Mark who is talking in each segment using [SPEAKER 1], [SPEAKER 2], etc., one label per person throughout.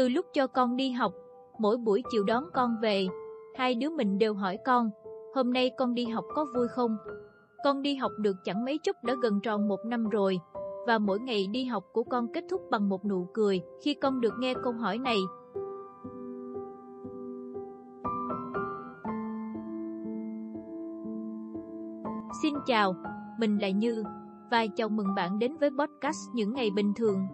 [SPEAKER 1] Từ lúc cho con đi học, mỗi buổi chiều đón con về, hai đứa mình đều hỏi con, hôm nay con đi học có vui không? Con đi học được chẳng mấy chốc đã gần tròn một năm rồi, và mỗi ngày đi học của con kết thúc bằng một nụ cười khi con được nghe câu hỏi này. Xin chào, mình là Như, và chào mừng bạn đến với podcast Những Ngày Bình Thường.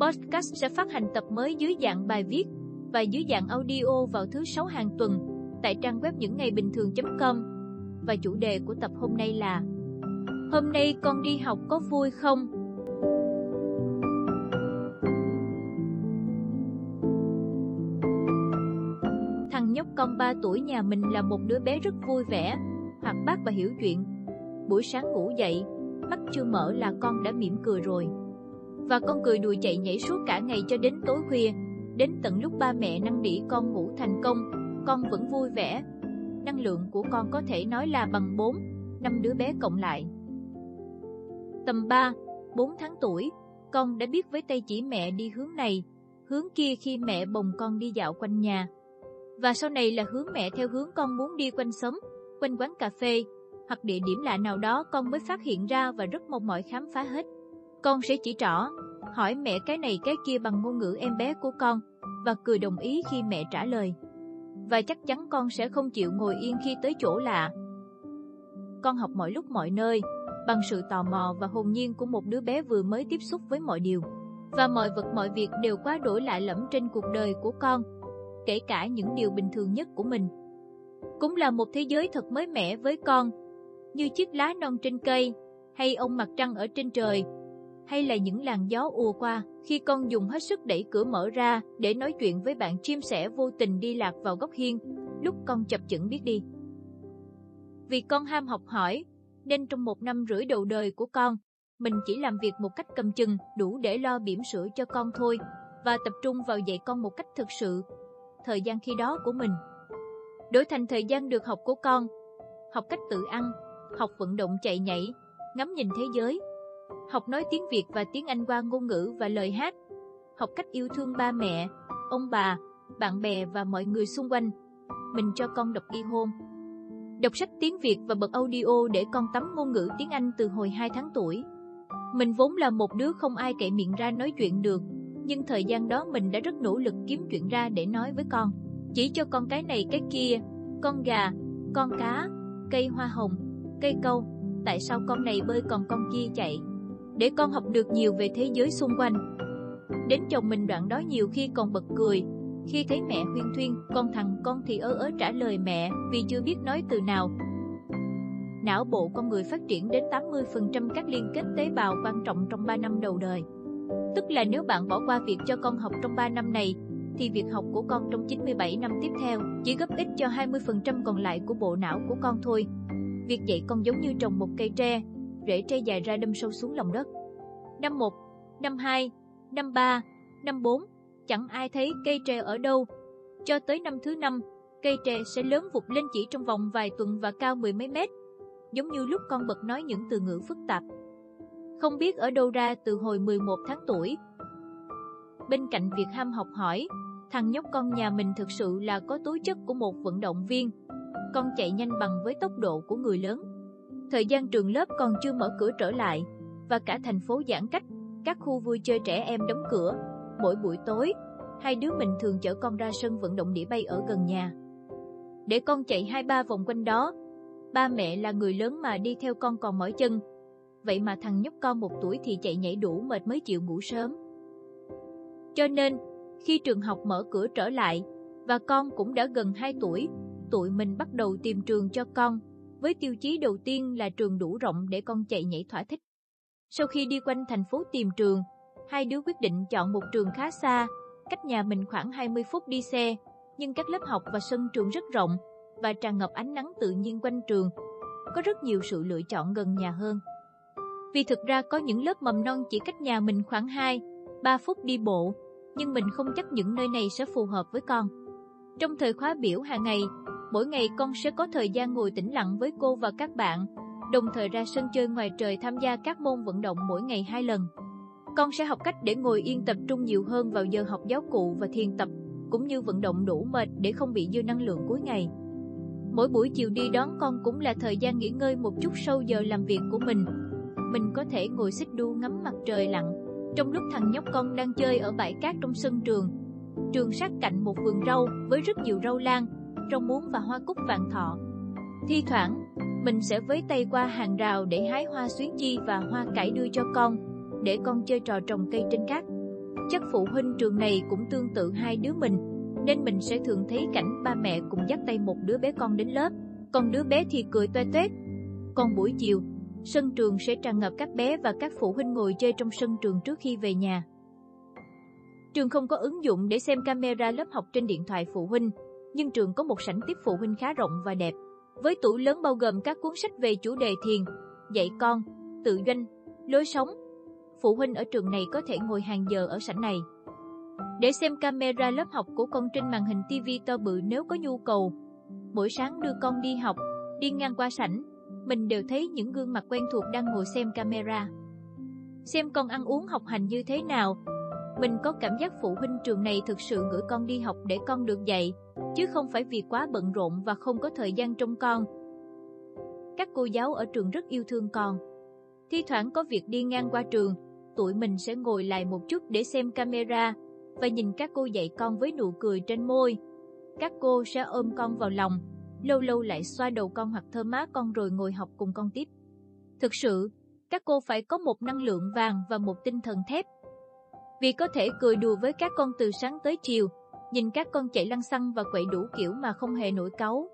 [SPEAKER 1] Podcast sẽ phát hành tập mới dưới dạng bài viết và dưới dạng audio vào thứ sáu hàng tuần tại trang web những ngày bình thường.com và chủ đề của tập hôm nay là Hôm nay con đi học có vui không? Thằng nhóc con 3 tuổi nhà mình là một đứa bé rất vui vẻ, hoạt bát và hiểu chuyện. Buổi sáng ngủ dậy, mắt chưa mở là con đã mỉm cười rồi. Và con cười đùa chạy nhảy suốt cả ngày cho đến tối khuya, đến tận lúc ba mẹ năn nỉ con ngủ thành công, con vẫn vui vẻ. Năng lượng của con có thể nói là bằng 4, 5 đứa bé cộng lại. Tầm 3, 4 tháng tuổi, con đã biết với tay chỉ mẹ đi hướng này, hướng kia khi mẹ bồng con đi dạo quanh nhà. Và sau này là hướng mẹ theo hướng con muốn đi quanh xóm, quanh quán cà phê, hoặc địa điểm lạ nào đó con mới phát hiện ra và rất mong mỏi khám phá hết. Con sẽ chỉ trỏ, hỏi mẹ cái này cái kia bằng ngôn ngữ em bé của con, và cười đồng ý khi mẹ trả lời. Và chắc chắn con sẽ không chịu ngồi yên khi tới chỗ lạ. Con học mọi lúc mọi nơi, bằng sự tò mò và hồn nhiên của một đứa bé vừa mới tiếp xúc với mọi điều. Và mọi vật mọi việc đều quá đổi lạ lẫm trên cuộc đời của con, kể cả những điều bình thường nhất của mình. Cũng là một thế giới thật mới mẻ với con, như chiếc lá non trên cây, hay ông mặt trăng ở trên trời, hay là những làn gió ùa qua khi con dùng hết sức đẩy cửa mở ra để nói chuyện với bạn chim sẻ vô tình đi lạc vào góc hiên lúc con chập chững biết đi. Vì con ham học hỏi, nên trong một năm rưỡi đầu đời của con, mình chỉ làm việc một cách cầm chừng đủ để lo bỉm sữa cho con thôi và tập trung vào dạy con một cách thực sự. Thời gian khi đó của mình đổi thành thời gian được học của con, học cách tự ăn, học vận động chạy nhảy, ngắm nhìn thế giới, học nói tiếng Việt và tiếng Anh qua ngôn ngữ và lời hát, học cách yêu thương ba mẹ, ông bà, bạn bè và mọi người xung quanh. Mình cho con đọc y hôn. Đọc sách tiếng Việt và bật audio để con tắm ngôn ngữ tiếng Anh từ hồi 2 tháng tuổi. Mình vốn là một đứa không ai kể miệng ra nói chuyện được, nhưng thời gian đó mình đã rất nỗ lực kiếm chuyện ra để nói với con. Chỉ cho con cái này cái kia, con gà, con cá, cây hoa hồng, cây câu, tại sao con này bơi còn con kia chạy để con học được nhiều về thế giới xung quanh. Đến chồng mình đoạn đó nhiều khi còn bật cười, khi thấy mẹ huyên thuyên, con thằng con thì ớ ớ trả lời mẹ vì chưa biết nói từ nào. Não bộ con người phát triển đến 80% các liên kết tế bào quan trọng trong 3 năm đầu đời. Tức là nếu bạn bỏ qua việc cho con học trong 3 năm này, thì việc học của con trong 97 năm tiếp theo chỉ gấp ích cho 20% còn lại của bộ não của con thôi. Việc dạy con giống như trồng một cây tre, rễ tre dài ra đâm sâu xuống lòng đất. Năm 1, năm 2, năm 3, năm 4, chẳng ai thấy cây tre ở đâu. Cho tới năm thứ năm, cây tre sẽ lớn vụt lên chỉ trong vòng vài tuần và cao mười mấy mét, giống như lúc con bật nói những từ ngữ phức tạp. Không biết ở đâu ra từ hồi 11 tháng tuổi. Bên cạnh việc ham học hỏi, thằng nhóc con nhà mình thực sự là có tố chất của một vận động viên. Con chạy nhanh bằng với tốc độ của người lớn. Thời gian trường lớp còn chưa mở cửa trở lại, và cả thành phố giãn cách, các khu vui chơi trẻ em đóng cửa. Mỗi buổi tối, hai đứa mình thường chở con ra sân vận động đĩa bay ở gần nhà. Để con chạy hai ba vòng quanh đó, ba mẹ là người lớn mà đi theo con còn mỏi chân. Vậy mà thằng nhóc con một tuổi thì chạy nhảy đủ mệt mới chịu ngủ sớm. Cho nên, khi trường học mở cửa trở lại, và con cũng đã gần 2 tuổi, tụi mình bắt đầu tìm trường cho con, với tiêu chí đầu tiên là trường đủ rộng để con chạy nhảy thỏa thích. Sau khi đi quanh thành phố tìm trường, hai đứa quyết định chọn một trường khá xa, cách nhà mình khoảng 20 phút đi xe, nhưng các lớp học và sân trường rất rộng và tràn ngập ánh nắng tự nhiên quanh trường. Có rất nhiều sự lựa chọn gần nhà hơn. Vì thực ra có những lớp mầm non chỉ cách nhà mình khoảng 2, 3 phút đi bộ, nhưng mình không chắc những nơi này sẽ phù hợp với con. Trong thời khóa biểu hàng ngày, mỗi ngày con sẽ có thời gian ngồi tĩnh lặng với cô và các bạn, đồng thời ra sân chơi ngoài trời tham gia các môn vận động mỗi ngày hai lần. con sẽ học cách để ngồi yên tập trung nhiều hơn vào giờ học giáo cụ và thiền tập, cũng như vận động đủ mệt để không bị dư năng lượng cuối ngày. Mỗi buổi chiều đi đón con cũng là thời gian nghỉ ngơi một chút sau giờ làm việc của mình. Mình có thể ngồi xích đu ngắm mặt trời lặn, trong lúc thằng nhóc con đang chơi ở bãi cát trong sân trường. Trường sát cạnh một vườn rau với rất nhiều rau lan, rau muống và hoa cúc vạn thọ. Thi thoảng, mình sẽ với tay qua hàng rào để hái hoa xuyến chi và hoa cải đưa cho con, để con chơi trò trồng cây trên cát. Chắc phụ huynh trường này cũng tương tự hai đứa mình, nên mình sẽ thường thấy cảnh ba mẹ cùng dắt tay một đứa bé con đến lớp, còn đứa bé thì cười toe toét. Còn buổi chiều, sân trường sẽ tràn ngập các bé và các phụ huynh ngồi chơi trong sân trường trước khi về nhà. Trường không có ứng dụng để xem camera lớp học trên điện thoại phụ huynh, nhưng trường có một sảnh tiếp phụ huynh khá rộng và đẹp, với tủ lớn bao gồm các cuốn sách về chủ đề thiền, dạy con, tự doanh, lối sống. Phụ huynh ở trường này có thể ngồi hàng giờ ở sảnh này. Để xem camera lớp học của con trên màn hình TV to bự nếu có nhu cầu. Mỗi sáng đưa con đi học, đi ngang qua sảnh, mình đều thấy những gương mặt quen thuộc đang ngồi xem camera. Xem con ăn uống học hành như thế nào. Mình có cảm giác phụ huynh trường này thực sự gửi con đi học để con được dạy, chứ không phải vì quá bận rộn và không có thời gian trông con. Các cô giáo ở trường rất yêu thương con. Thi thoảng có việc đi ngang qua trường, tụi mình sẽ ngồi lại một chút để xem camera và nhìn các cô dạy con với nụ cười trên môi. Các cô sẽ ôm con vào lòng, lâu lâu lại xoa đầu con hoặc thơm má con rồi ngồi học cùng con tiếp. Thực sự, các cô phải có một năng lượng vàng và một tinh thần thép. Vì có thể cười đùa với các con từ sáng tới chiều, nhìn các con chạy lăn xăng và quậy đủ kiểu mà không hề nổi cáu.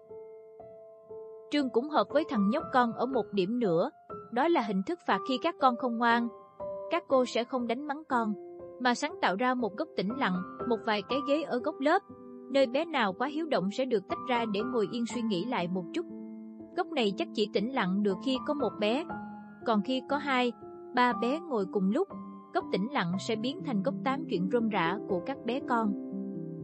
[SPEAKER 1] Trương cũng hợp với thằng nhóc con ở một điểm nữa, đó là hình thức phạt khi các con không ngoan. Các cô sẽ không đánh mắng con, mà sáng tạo ra một góc tĩnh lặng, một vài cái ghế ở góc lớp, nơi bé nào quá hiếu động sẽ được tách ra để ngồi yên suy nghĩ lại một chút. Góc này chắc chỉ tĩnh lặng được khi có một bé, còn khi có hai, ba bé ngồi cùng lúc, cốc tĩnh lặng sẽ biến thành cốc tám chuyện rôm rã của các bé con.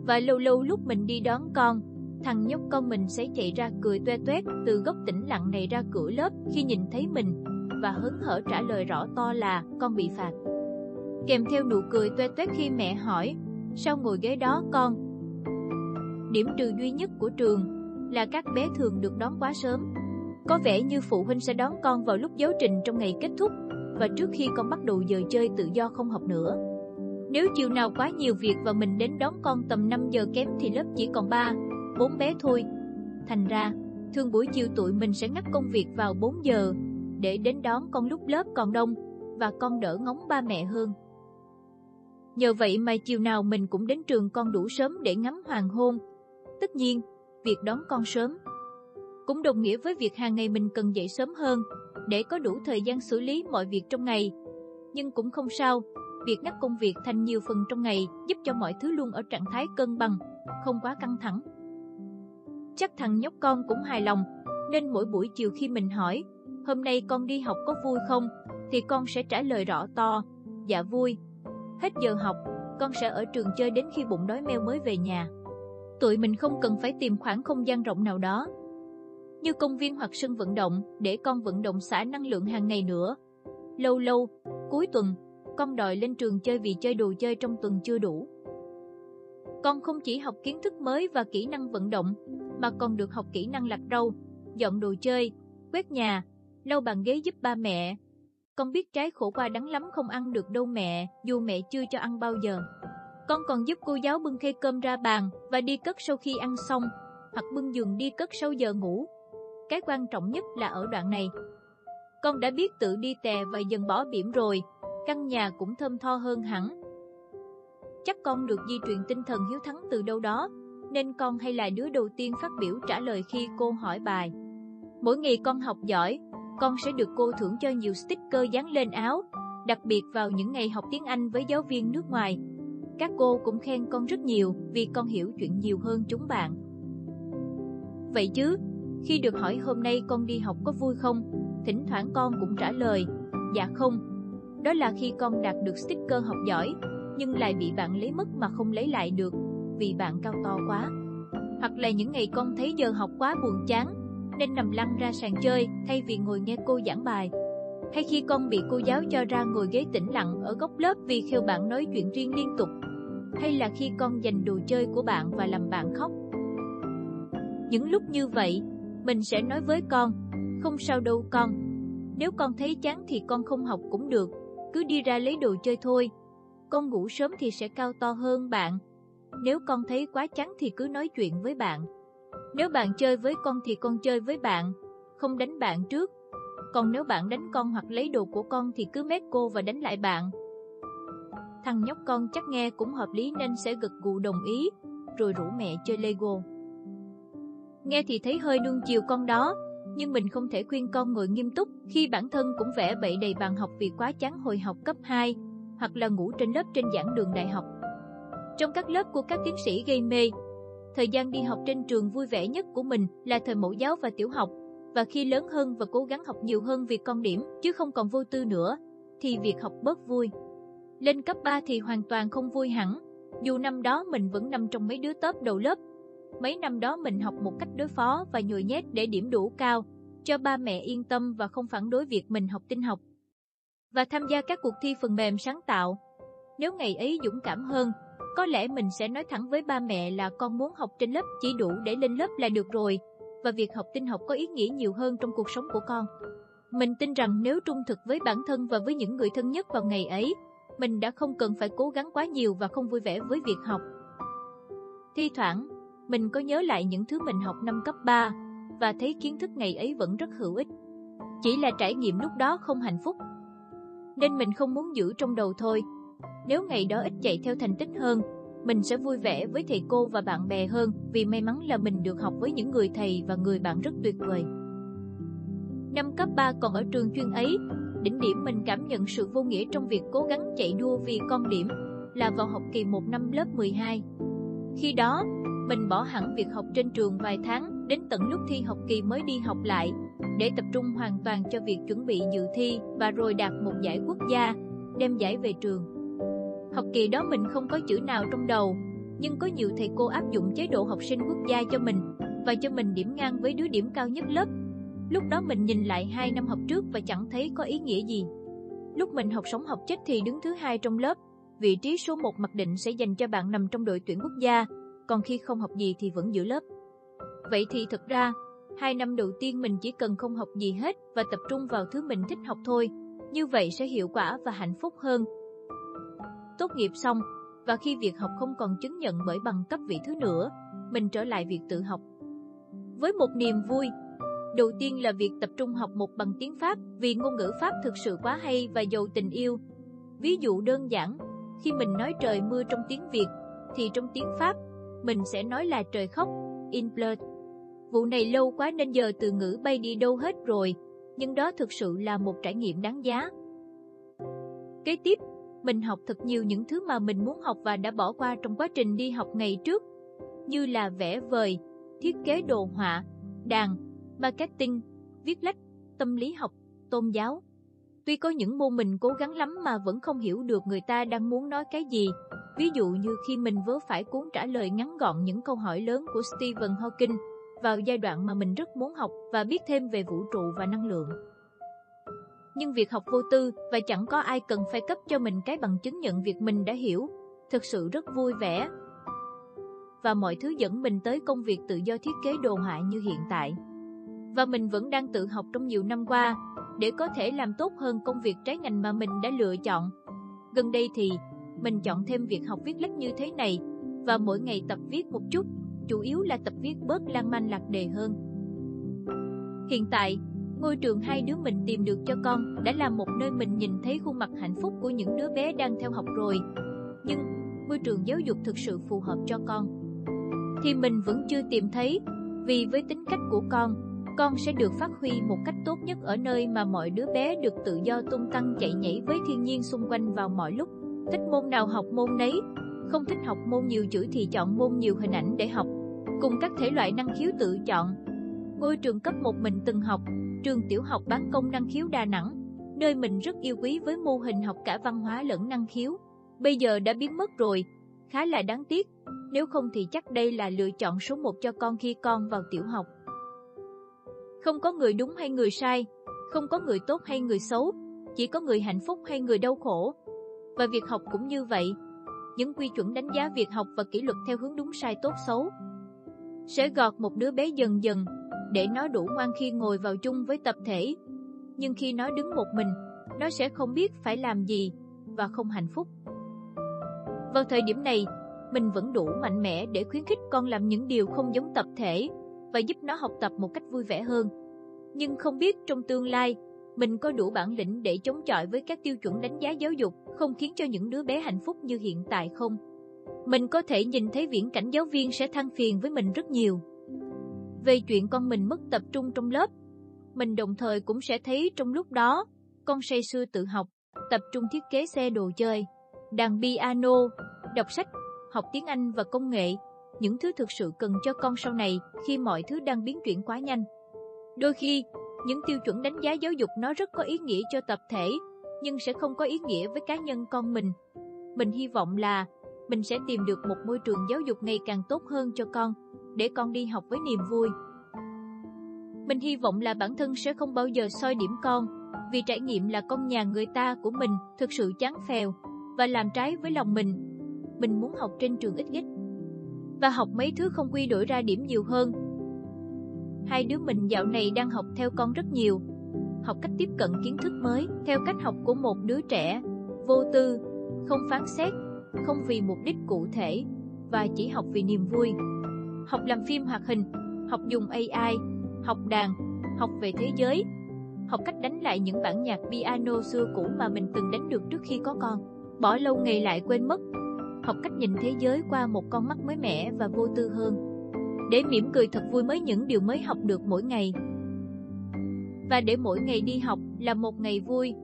[SPEAKER 1] Và lâu lâu lúc mình đi đón con, thằng nhóc con mình sẽ chạy ra cười toe toét từ góc tĩnh lặng này ra cửa lớp khi nhìn thấy mình và hớn hở trả lời rõ to là con bị phạt. Kèm theo nụ cười toe toét khi mẹ hỏi, sao ngồi ghế đó con? Điểm trừ duy nhất của trường là các bé thường được đón quá sớm. Có vẻ như phụ huynh sẽ đón con vào lúc giáo trình trong ngày kết thúc và trước khi con bắt đầu giờ chơi tự do không học nữa. Nếu chiều nào quá nhiều việc và mình đến đón con tầm 5 giờ kém thì lớp chỉ còn 3, 4 bé thôi. Thành ra, thường buổi chiều tụi mình sẽ ngắt công việc vào 4 giờ để đến đón con lúc lớp còn đông và con đỡ ngóng ba mẹ hơn. Nhờ vậy mà chiều nào mình cũng đến trường con đủ sớm để ngắm hoàng hôn. Tất nhiên, việc đón con sớm cũng đồng nghĩa với việc hàng ngày mình cần dậy sớm hơn để có đủ thời gian xử lý mọi việc trong ngày. Nhưng cũng không sao, việc ngắt công việc thành nhiều phần trong ngày giúp cho mọi thứ luôn ở trạng thái cân bằng, không quá căng thẳng. Chắc thằng nhóc con cũng hài lòng, nên mỗi buổi chiều khi mình hỏi, hôm nay con đi học có vui không, thì con sẽ trả lời rõ to, dạ vui. Hết giờ học, con sẽ ở trường chơi đến khi bụng đói meo mới về nhà. Tụi mình không cần phải tìm khoảng không gian rộng nào đó, như công viên hoặc sân vận động để con vận động xả năng lượng hàng ngày nữa. Lâu lâu, cuối tuần, con đòi lên trường chơi vì chơi đồ chơi trong tuần chưa đủ. Con không chỉ học kiến thức mới và kỹ năng vận động, mà còn được học kỹ năng lặt rau, dọn đồ chơi, quét nhà, lau bàn ghế giúp ba mẹ. Con biết trái khổ qua đắng lắm không ăn được đâu mẹ, dù mẹ chưa cho ăn bao giờ. Con còn giúp cô giáo bưng khay cơm ra bàn và đi cất sau khi ăn xong, hoặc bưng giường đi cất sau giờ ngủ. Cái quan trọng nhất là ở đoạn này. Con đã biết tự đi tè và dần bỏ biển rồi, căn nhà cũng thơm tho hơn hẳn. Chắc con được di truyền tinh thần hiếu thắng từ đâu đó, nên con hay là đứa đầu tiên phát biểu trả lời khi cô hỏi bài. Mỗi ngày con học giỏi, con sẽ được cô thưởng cho nhiều sticker dán lên áo, đặc biệt vào những ngày học tiếng Anh với giáo viên nước ngoài. Các cô cũng khen con rất nhiều vì con hiểu chuyện nhiều hơn chúng bạn. Vậy chứ, khi được hỏi hôm nay con đi học có vui không, thỉnh thoảng con cũng trả lời, dạ không. Đó là khi con đạt được sticker học giỏi, nhưng lại bị bạn lấy mất mà không lấy lại được, vì bạn cao to quá. Hoặc là những ngày con thấy giờ học quá buồn chán, nên nằm lăn ra sàn chơi thay vì ngồi nghe cô giảng bài. hay khi con bị cô giáo cho ra ngồi ghế tĩnh lặng ở góc lớp vì khêu bạn nói chuyện riêng liên tục, hay là khi con giành đồ chơi của bạn và làm bạn khóc. Những lúc như vậy, mình sẽ nói với con, không sao đâu con. Nếu con thấy chán thì con không học cũng được, cứ đi ra lấy đồ chơi thôi. Con ngủ sớm thì sẽ cao to hơn bạn. Nếu con thấy quá chán thì cứ nói chuyện với bạn. Nếu bạn chơi với con thì con chơi với bạn, không đánh bạn trước. Còn nếu bạn đánh con hoặc lấy đồ của con thì cứ mét cô và đánh lại bạn. Thằng nhóc con chắc nghe cũng hợp lý nên sẽ gật gù đồng ý, rồi rủ mẹ chơi Lego. Nghe thì thấy hơi nuông chiều con đó, nhưng mình không thể khuyên con ngồi nghiêm túc khi bản thân cũng vẽ bậy đầy bàn học vì quá chán hồi học cấp 2, hoặc là ngủ trên lớp trên giảng đường đại học. Trong các lớp của các tiến sĩ gây mê, thời gian đi học trên trường vui vẻ nhất của mình là thời mẫu giáo và tiểu học, và khi lớn hơn và cố gắng học nhiều hơn vì con điểm chứ không còn vô tư nữa, thì việc học bớt vui. Lên cấp 3 thì hoàn toàn không vui hẳn, dù năm đó mình vẫn nằm trong mấy đứa tớp đầu lớp Mấy năm đó mình học một cách đối phó và nhồi nhét để điểm đủ cao, cho ba mẹ yên tâm và không phản đối việc mình học tin học. Và tham gia các cuộc thi phần mềm sáng tạo. Nếu ngày ấy dũng cảm hơn, có lẽ mình sẽ nói thẳng với ba mẹ là con muốn học trên lớp chỉ đủ để lên lớp là được rồi, và việc học tin học có ý nghĩa nhiều hơn trong cuộc sống của con. Mình tin rằng nếu trung thực với bản thân và với những người thân nhất vào ngày ấy, mình đã không cần phải cố gắng quá nhiều và không vui vẻ với việc học. Thi thoảng, mình có nhớ lại những thứ mình học năm cấp 3 và thấy kiến thức ngày ấy vẫn rất hữu ích. Chỉ là trải nghiệm lúc đó không hạnh phúc. Nên mình không muốn giữ trong đầu thôi. Nếu ngày đó ít chạy theo thành tích hơn, mình sẽ vui vẻ với thầy cô và bạn bè hơn vì may mắn là mình được học với những người thầy và người bạn rất tuyệt vời. Năm cấp 3 còn ở trường chuyên ấy, đỉnh điểm mình cảm nhận sự vô nghĩa trong việc cố gắng chạy đua vì con điểm là vào học kỳ 1 năm lớp 12. Khi đó, mình bỏ hẳn việc học trên trường vài tháng, đến tận lúc thi học kỳ mới đi học lại, để tập trung hoàn toàn cho việc chuẩn bị dự thi và rồi đạt một giải quốc gia, đem giải về trường. Học kỳ đó mình không có chữ nào trong đầu, nhưng có nhiều thầy cô áp dụng chế độ học sinh quốc gia cho mình và cho mình điểm ngang với đứa điểm cao nhất lớp. Lúc đó mình nhìn lại hai năm học trước và chẳng thấy có ý nghĩa gì. Lúc mình học sống học chết thì đứng thứ hai trong lớp, vị trí số 1 mặc định sẽ dành cho bạn nằm trong đội tuyển quốc gia, còn khi không học gì thì vẫn giữ lớp. Vậy thì thực ra, hai năm đầu tiên mình chỉ cần không học gì hết và tập trung vào thứ mình thích học thôi, như vậy sẽ hiệu quả và hạnh phúc hơn. Tốt nghiệp xong, và khi việc học không còn chứng nhận bởi bằng cấp vị thứ nữa, mình trở lại việc tự học. Với một niềm vui, đầu tiên là việc tập trung học một bằng tiếng Pháp vì ngôn ngữ Pháp thực sự quá hay và giàu tình yêu. Ví dụ đơn giản, khi mình nói trời mưa trong tiếng Việt, thì trong tiếng Pháp mình sẽ nói là trời khóc, in blood. Vụ này lâu quá nên giờ từ ngữ bay đi đâu hết rồi, nhưng đó thực sự là một trải nghiệm đáng giá. Kế tiếp, mình học thật nhiều những thứ mà mình muốn học và đã bỏ qua trong quá trình đi học ngày trước, như là vẽ vời, thiết kế đồ họa, đàn, marketing, viết lách, tâm lý học, tôn giáo. Tuy có những môn mình cố gắng lắm mà vẫn không hiểu được người ta đang muốn nói cái gì, Ví dụ như khi mình vớ phải cuốn trả lời ngắn gọn những câu hỏi lớn của Stephen Hawking vào giai đoạn mà mình rất muốn học và biết thêm về vũ trụ và năng lượng. Nhưng việc học vô tư và chẳng có ai cần phải cấp cho mình cái bằng chứng nhận việc mình đã hiểu, thực sự rất vui vẻ. Và mọi thứ dẫn mình tới công việc tự do thiết kế đồ họa như hiện tại. Và mình vẫn đang tự học trong nhiều năm qua, để có thể làm tốt hơn công việc trái ngành mà mình đã lựa chọn. Gần đây thì, mình chọn thêm việc học viết lách như thế này và mỗi ngày tập viết một chút, chủ yếu là tập viết bớt lan manh lạc đề hơn. Hiện tại, ngôi trường hai đứa mình tìm được cho con đã là một nơi mình nhìn thấy khuôn mặt hạnh phúc của những đứa bé đang theo học rồi. Nhưng môi trường giáo dục thực sự phù hợp cho con thì mình vẫn chưa tìm thấy vì với tính cách của con, con sẽ được phát huy một cách tốt nhất ở nơi mà mọi đứa bé được tự do tung tăng chạy nhảy với thiên nhiên xung quanh vào mọi lúc. Thích môn nào học môn nấy, không thích học môn nhiều chữ thì chọn môn nhiều hình ảnh để học, cùng các thể loại năng khiếu tự chọn. Ngôi trường cấp một mình từng học, trường tiểu học bán công năng khiếu Đà Nẵng, nơi mình rất yêu quý với mô hình học cả văn hóa lẫn năng khiếu. Bây giờ đã biến mất rồi, khá là đáng tiếc, nếu không thì chắc đây là lựa chọn số 1 cho con khi con vào tiểu học. Không có người đúng hay người sai, Không có người tốt hay người xấu, chỉ có người hạnh phúc hay người đau khổ. Và việc học cũng như vậy. Những quy chuẩn đánh giá việc học và kỷ luật theo hướng đúng sai tốt xấu sẽ gọt một đứa bé dần dần để nó đủ ngoan khi ngồi vào chung với tập thể. Nhưng khi nó đứng một mình, nó sẽ không biết phải làm gì và không hạnh phúc. Vào thời điểm này, mình vẫn đủ mạnh mẽ để khuyến khích con làm những điều không giống tập thể và giúp nó học tập một cách vui vẻ hơn. Nhưng không biết trong tương lai, mình có đủ bản lĩnh để chống chọi với các tiêu chuẩn đánh giá giáo dục không khiến cho những đứa bé hạnh phúc như hiện tại không? Mình có thể nhìn thấy viễn cảnh giáo viên sẽ than phiền với mình rất nhiều. Về chuyện con mình mất tập trung trong lớp, mình đồng thời cũng sẽ thấy trong lúc đó, con say sưa tự học, tập trung thiết kế xe đồ chơi, đàn piano, đọc sách, học tiếng Anh và công nghệ, những thứ thực sự cần cho con sau này khi mọi thứ đang biến chuyển quá nhanh. Đôi khi, những tiêu chuẩn đánh giá giáo dục nó rất có ý nghĩa cho tập thể, nhưng sẽ không có ý nghĩa với cá nhân con mình. Mình hy vọng là mình sẽ tìm được một môi trường giáo dục ngày càng tốt hơn cho con, để con đi học với niềm vui. Mình hy vọng là bản thân sẽ không bao giờ soi điểm con, vì trải nghiệm là con nhà người ta của mình thực sự chán phèo và làm trái với lòng mình. Mình muốn học trên trường ít ít và học mấy thứ không quy đổi ra điểm nhiều hơn. Hai đứa mình dạo này đang học theo con rất nhiều, học cách tiếp cận kiến thức mới theo cách học của một đứa trẻ, vô tư, không phán xét, không vì mục đích cụ thể và chỉ học vì niềm vui. Học làm phim hoạt hình, học dùng AI, học đàn, học về thế giới, học cách đánh lại những bản nhạc piano xưa cũ mà mình từng đánh được trước khi có con. Bỏ lâu ngày lại quên mất. Học cách nhìn thế giới qua một con mắt mới mẻ và vô tư hơn. Để mỉm cười thật vui mới những điều mới học được mỗi ngày. Và để mỗi ngày đi học là một ngày vui,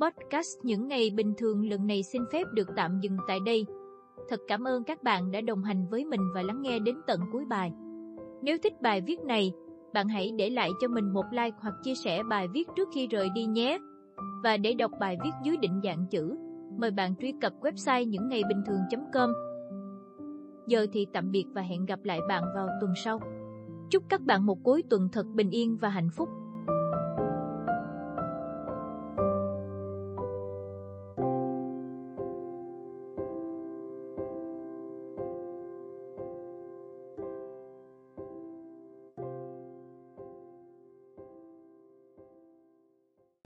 [SPEAKER 1] podcast những ngày bình thường lần này xin phép được tạm dừng tại đây. Thật cảm ơn các bạn đã đồng hành với mình và lắng nghe đến tận cuối bài. Nếu thích bài viết này, bạn hãy để lại cho mình một like hoặc chia sẻ bài viết trước khi rời đi nhé. Và để đọc bài viết dưới định dạng chữ, mời bạn truy cập website những ngày bình thường.com. Giờ thì tạm biệt và hẹn gặp lại bạn vào tuần sau. Chúc các bạn một cuối tuần thật bình yên và hạnh phúc.